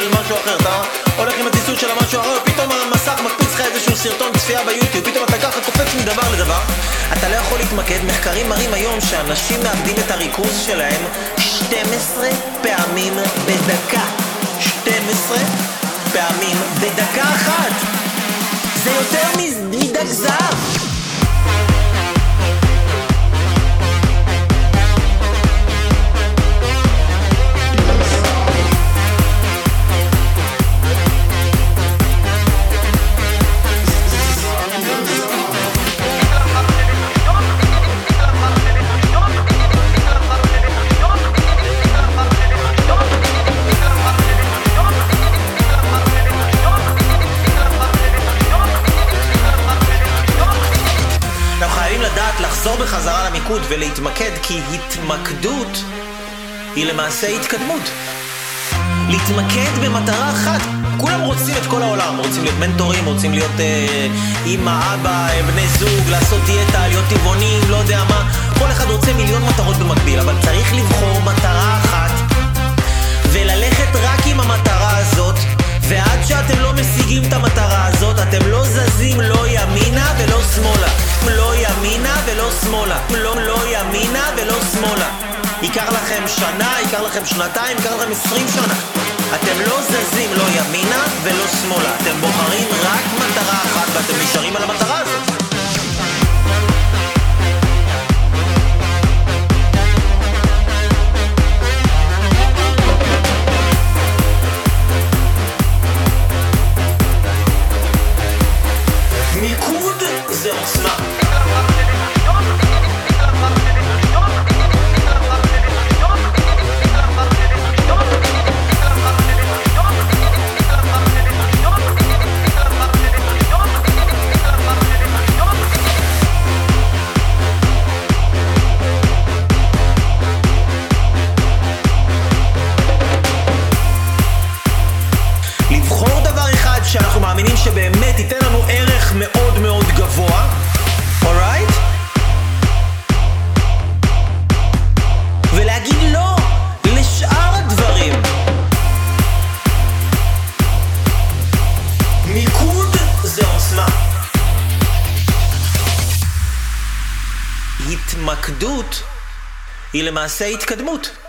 של משהו אחר, אתה הולך עם הצלצול של המשהו אחר, פתאום המסך מקפיץ לך איזשהו סרטון צפייה ביוטיוב, פתאום אתה ככה קופץ מדבר לדבר, אתה לא יכול להתמקד, מחקרים מראים היום שאנשים מאבדים את הריכוז שלהם 12 פעמים בדקה. 12 פעמים בדקה אחת! זה יותר מדק זהב! לחזור בחזרה למיקוד ולהתמקד, כי התמקדות היא למעשה התקדמות. להתמקד במטרה אחת. כולם רוצים את כל העולם, רוצים להיות מנטורים, רוצים להיות אה, אימא, אבא, בני זוג, לעשות דיאטה, להיות טבעונים, לא יודע מה. כל אחד רוצה מיליון מטרות במקביל, אבל צריך לבחור ולא שמאלה. לא, לא ימינה ולא שמאלה. ייקח לכם שנה, ייקח לכם שנתיים, ייקח לכם עשרים שנה. אתם לא זזים לא ימינה ולא שמאלה. אתם בוחרים שבאמת ייתן לנו ערך מאוד מאוד גבוה, אורייט? ולהגיד לא לשאר הדברים. מיקוד זה עוצמה. התמקדות היא למעשה התקדמות.